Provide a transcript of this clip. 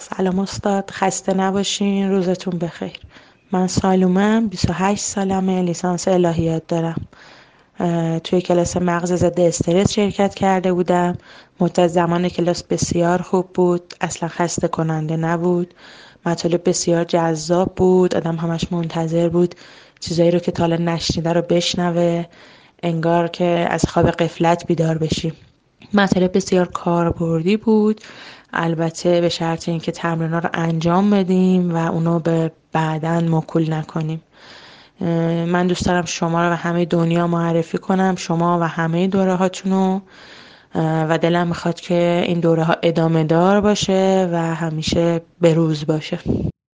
سلام استاد خسته نباشین روزتون بخیر. من سالومم 28 سالمه لیسانس الهیات دارم. توی کلاس مغز ضد استرس شرکت کرده بودم. مدت زمان کلاس بسیار خوب بود اصلا خسته کننده نبود. مطالب بسیار جذاب بود آدم همش منتظر بود چیزایی رو که تالا نشنیده رو بشنوه انگار که از خواب قفلت بیدار بشیم. مطالب بسیار کاربردی بود. البته به شرط اینکه تمرین رو انجام بدیم و اونو به بعدا مکول نکنیم. من دوست دارم شما رو و همه دنیا معرفی کنم شما و همه دوره هاتونو و دلم می‌خواد که این دوره ها ادامه دار باشه و همیشه بروز باشه.